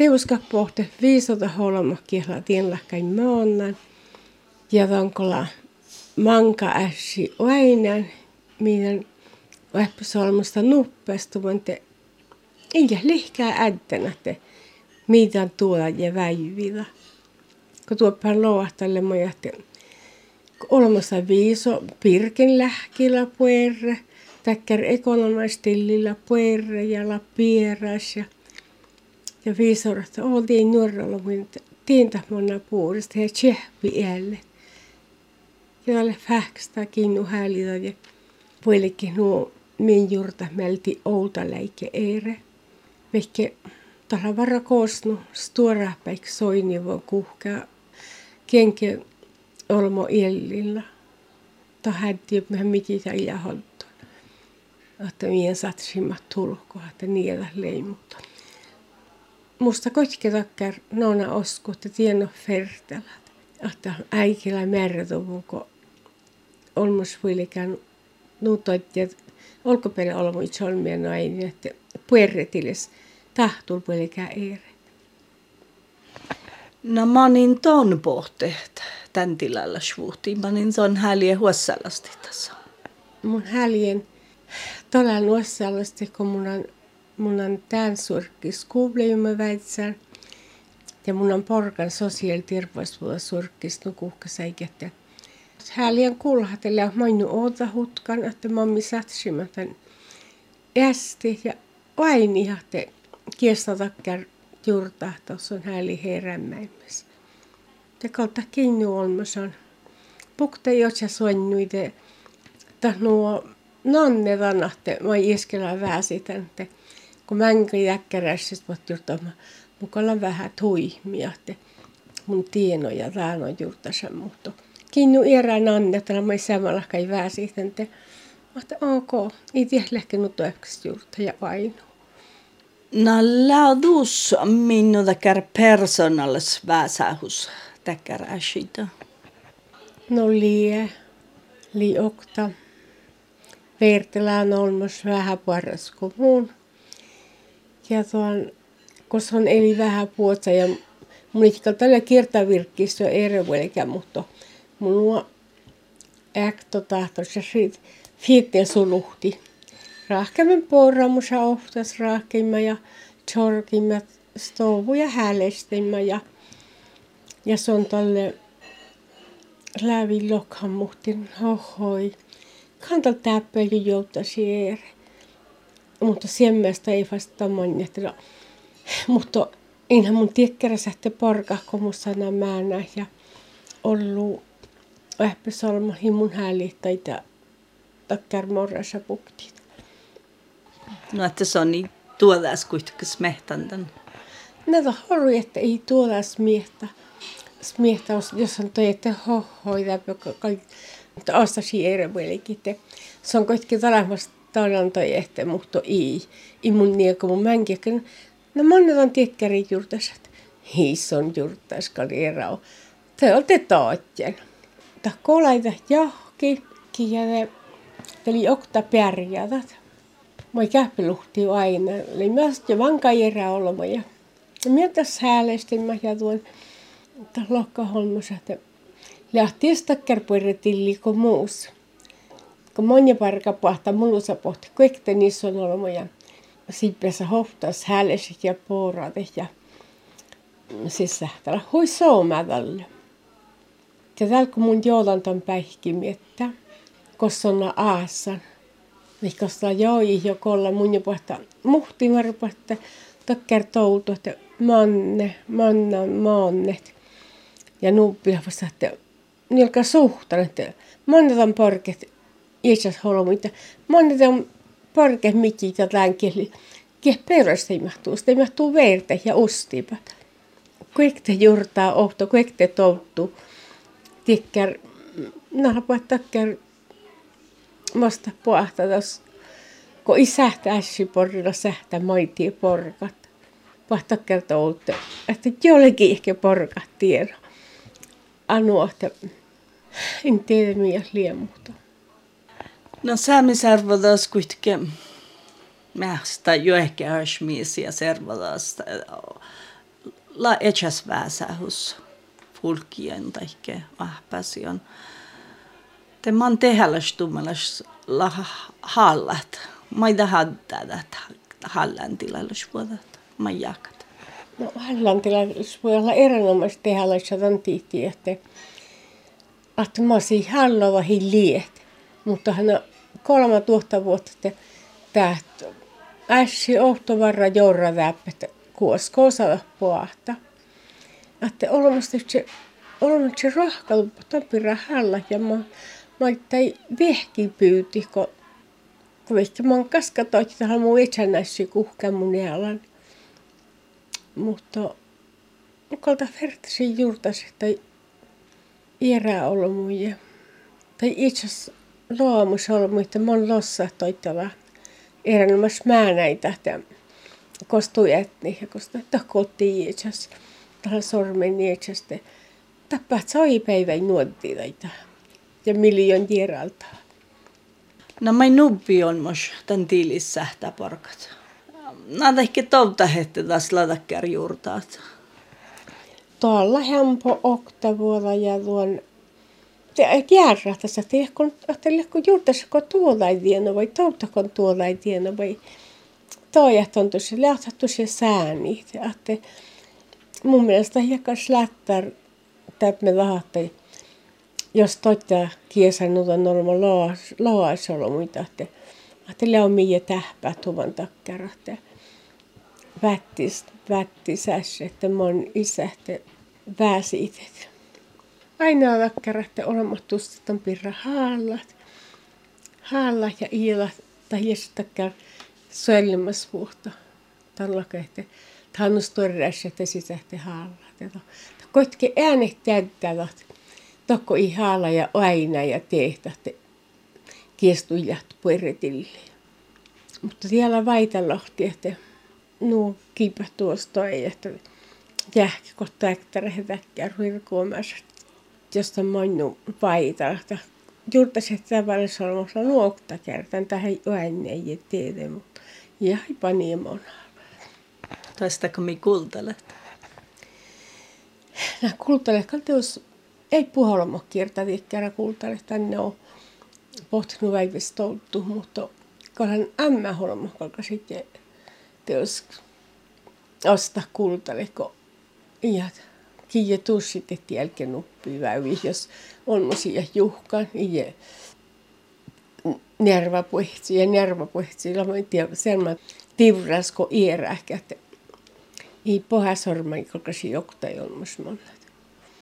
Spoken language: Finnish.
teuska pohti viisota holma kihla tienlahkai maannan. Ja tankola manka äsi oainan, minä Väppösalmasta nuppestu, mutta ei lihkää äddänä, että mitä tuolla ja väivillä. Kun loahtalle mä jähtin olemassa viiso pirkin lähkillä puerre, täkkär ekonomistillilla puerre ja la pieras ja, ja viisorasta oltiin nuoralla, mutta tiintä monna puolesta ja tsehpi äälle. Ja tälle fähkstä kinnu häälitä ja puolikin nuo min juurta melti outa läike eere. Vehke tällä varra koosnu stora päik soini voi kuhkaa kenke olmo illilla. Ta häddi mehän mititä ja holto. Että mien satsimmat tulko, että niillä leimutta. Musta kotke takkar nona osku, että tieno fertelat. Että äikillä määrätuvun, kun olmos vuilikään nuutoittiet olkoperäinen olmo itse olmien nainen, että puerretilis tahtul puolikää eere. No mä niin ton pohteet tän tilalla svuhtiin. Mä niin son häljen huossalasti tässä. Mun häljen todella huossalasti, kun mun on, mun on tämän surkkis kuublijumme väitsän. Ja mun on porkan sosiaaliterveyspuolella surkkis nukuhkasäikettä Häälien kulhatella mainu oota hutkan, että mammi satsimatan ästi ja aini hahte kiestatakkar juurta, tuossa on hääli herämmäimmässä. Te kautta on. Pukta jotsa soinnuite, että nuo nanne rannahte, mä iskellä väsitän, että kun mänkä jäkkärässä, voit juurta mukalla vähän tuihmia, että mun tienoja täällä on juurta mutta kinnu erään annetella mai samalla kai väsi tente. Mutta ok, ei tiedä lähtenyt toivoksi juurta ja ainu. No laadus minun takar persoonallis väsähus takar asita. No lie, li okta. Vertelä on olmos vähän paras kuin muun. Ja tuon, koska on eli vähän puolta ja mun ikään tällä kirtavirkkistä eri mutta mulla äkto tahtoisi siitä fiitten suluhti. Rahkemen porramusa ohtas rahkeimme ja tjorkimme stovuja häälestimme ja ja se on tälle lävi lokhan muhtin hohoi. Kantal täppeli joutta siere. Mutta siemmestä ei vasta monnetella. Mutta inhän mun tiekkärässä, että porkahko musta nämä ja ollut himun häälihtaita takkar morrassa puktit. No että se on niin tuodas kuitenkin smehtantan. Näitä horui, että ei tuodas miehtä. Miehtä, jos on toi, että hohoida, joka mutta ostasi eri. Se on kuitenkin talemassa toi, että mutta ei. Ei mun niin kuin mun mänkin. No monet on tiekkäri juurtas, että hiison juurtas kalierao. Te olette taatjen ta kolaita jahki, ja ne tuli okta pärjätät. Moi kähpeluhti aina. Eli myös jo vanka erä olma ja mietas häälestin ja tuon lokkaholmassa, että lähtiöstä kärpueretilli kuin muus. Kun monia parka pahta mulusa pohti, kuekte niissä on olma ja siipessä hoftas häälesit ja pooraatet ja siis sähtälä hui soomadalle. Ja täällä kun mun joulantan päihkimiettä, koska on aasan. Mikosta joi jo kolla mun jo puhta muhtimarpuhta takkar toutu, että manne, manna, mannet. Ja nuppi vasta, että niilkä suhtan, että mannetan porket iäsäs holmuita. Mannetan porket mikki ja tämän kieli. Keh perästä mahtuu, sitä mahtuu verta ja ustipa. Kuekte juurtaa ohto, kuekte touttuu tikkär, nahpa takkär masta puhta tos, kun isähtä ässi porilla sähtä maitii porkat. Pahta kertoo, että jollekin ehkä porkat tiedä. Anu, että en tiedä mikä liemuta. No saamme servodas kuitenkin mästä jo ehkä hörsmiisiä servodas la echas väsähus fulkien tai ahpäsion. Te man tehäläs tummelas la hallat. Ma ei taha tätä hallan tilallas vuodat. Ma jakat. No hallan tilallas voi olla erinomaisesti tehälässä tämän tiitti, että että mä olisin hallova liet. Mutta hän kolme tuhatta vuotta, että tämä ässi ohtovarra jorra väppä, kuos kosala pohta. Että olemassa se olemassa rahkalu tapira halla ja mä mä tai vehki pyyti, kun kun vehki mä oon kaskatoit tähän mun itsänäisi kuhka mun jalan. Mutta kolta vertasi juurtas, että iärää ollut mun ja tai itse asiassa loomus ollut, että mä oon lossa toittava erinomaisesti mä näitä, että kostui etni ja kostui takoti itseasiassa tähän sormen itseasiassa. Tappat sai päivän nuottiita ja miljoon tieralta. No mä nubbi on myös tämän tiilissä porkat. Näitä ehkä touta hette taas ladakkär juurtaat. Tuolla hempo oktavuoda ja tuon järra tässä, että kun ajattelee, juurtaisi kun tuolla ei vai touta kun tuolla ei vai toijat on tosi lähtät tosi säännit. Että mun mielestä hiekka slättar, että me lahatte, jos totta kiesän nuta norma loas olla muita, että että on miä tähpää tuvan takkara, että vättis, vättisäs, että mon isä, että väsiitet. Aina takkara, että olemattusta pirra haallat, haallat ja iilat, tai jästäkkää sölmas vuotta. Tällä että tannustorras, että sisähti haallat. Koitke äänet täyttävät tokko ihalla ja aina ja tehtätte kiestujat pueretille. Mutta siellä vaitalahti, että nuo kiipä tuosta ei, että jähki täktäre täkkää ruirkuomassa, josta moinu vaitalahta. Juurtaset tavalla solmussa nuokta kertaan tähän aina ei teede, mutta jäi. Tästä kun mi kultalet? Nämä kultalet, kalteus ei puhalma kiertä viikkärä kultalle tänne on pohtinut väivistä touttu, mutta kohan ämmä holma, koska sitten teos ostaa kultalle, kun iät kiinni tussit, että jälkeen nuppii väivi, jos on musia nervapuhtsi ja nervapuhtsi, mä en tiedä, sen mä tivrasko iärähkä, että ei pohasorma, koska se jokta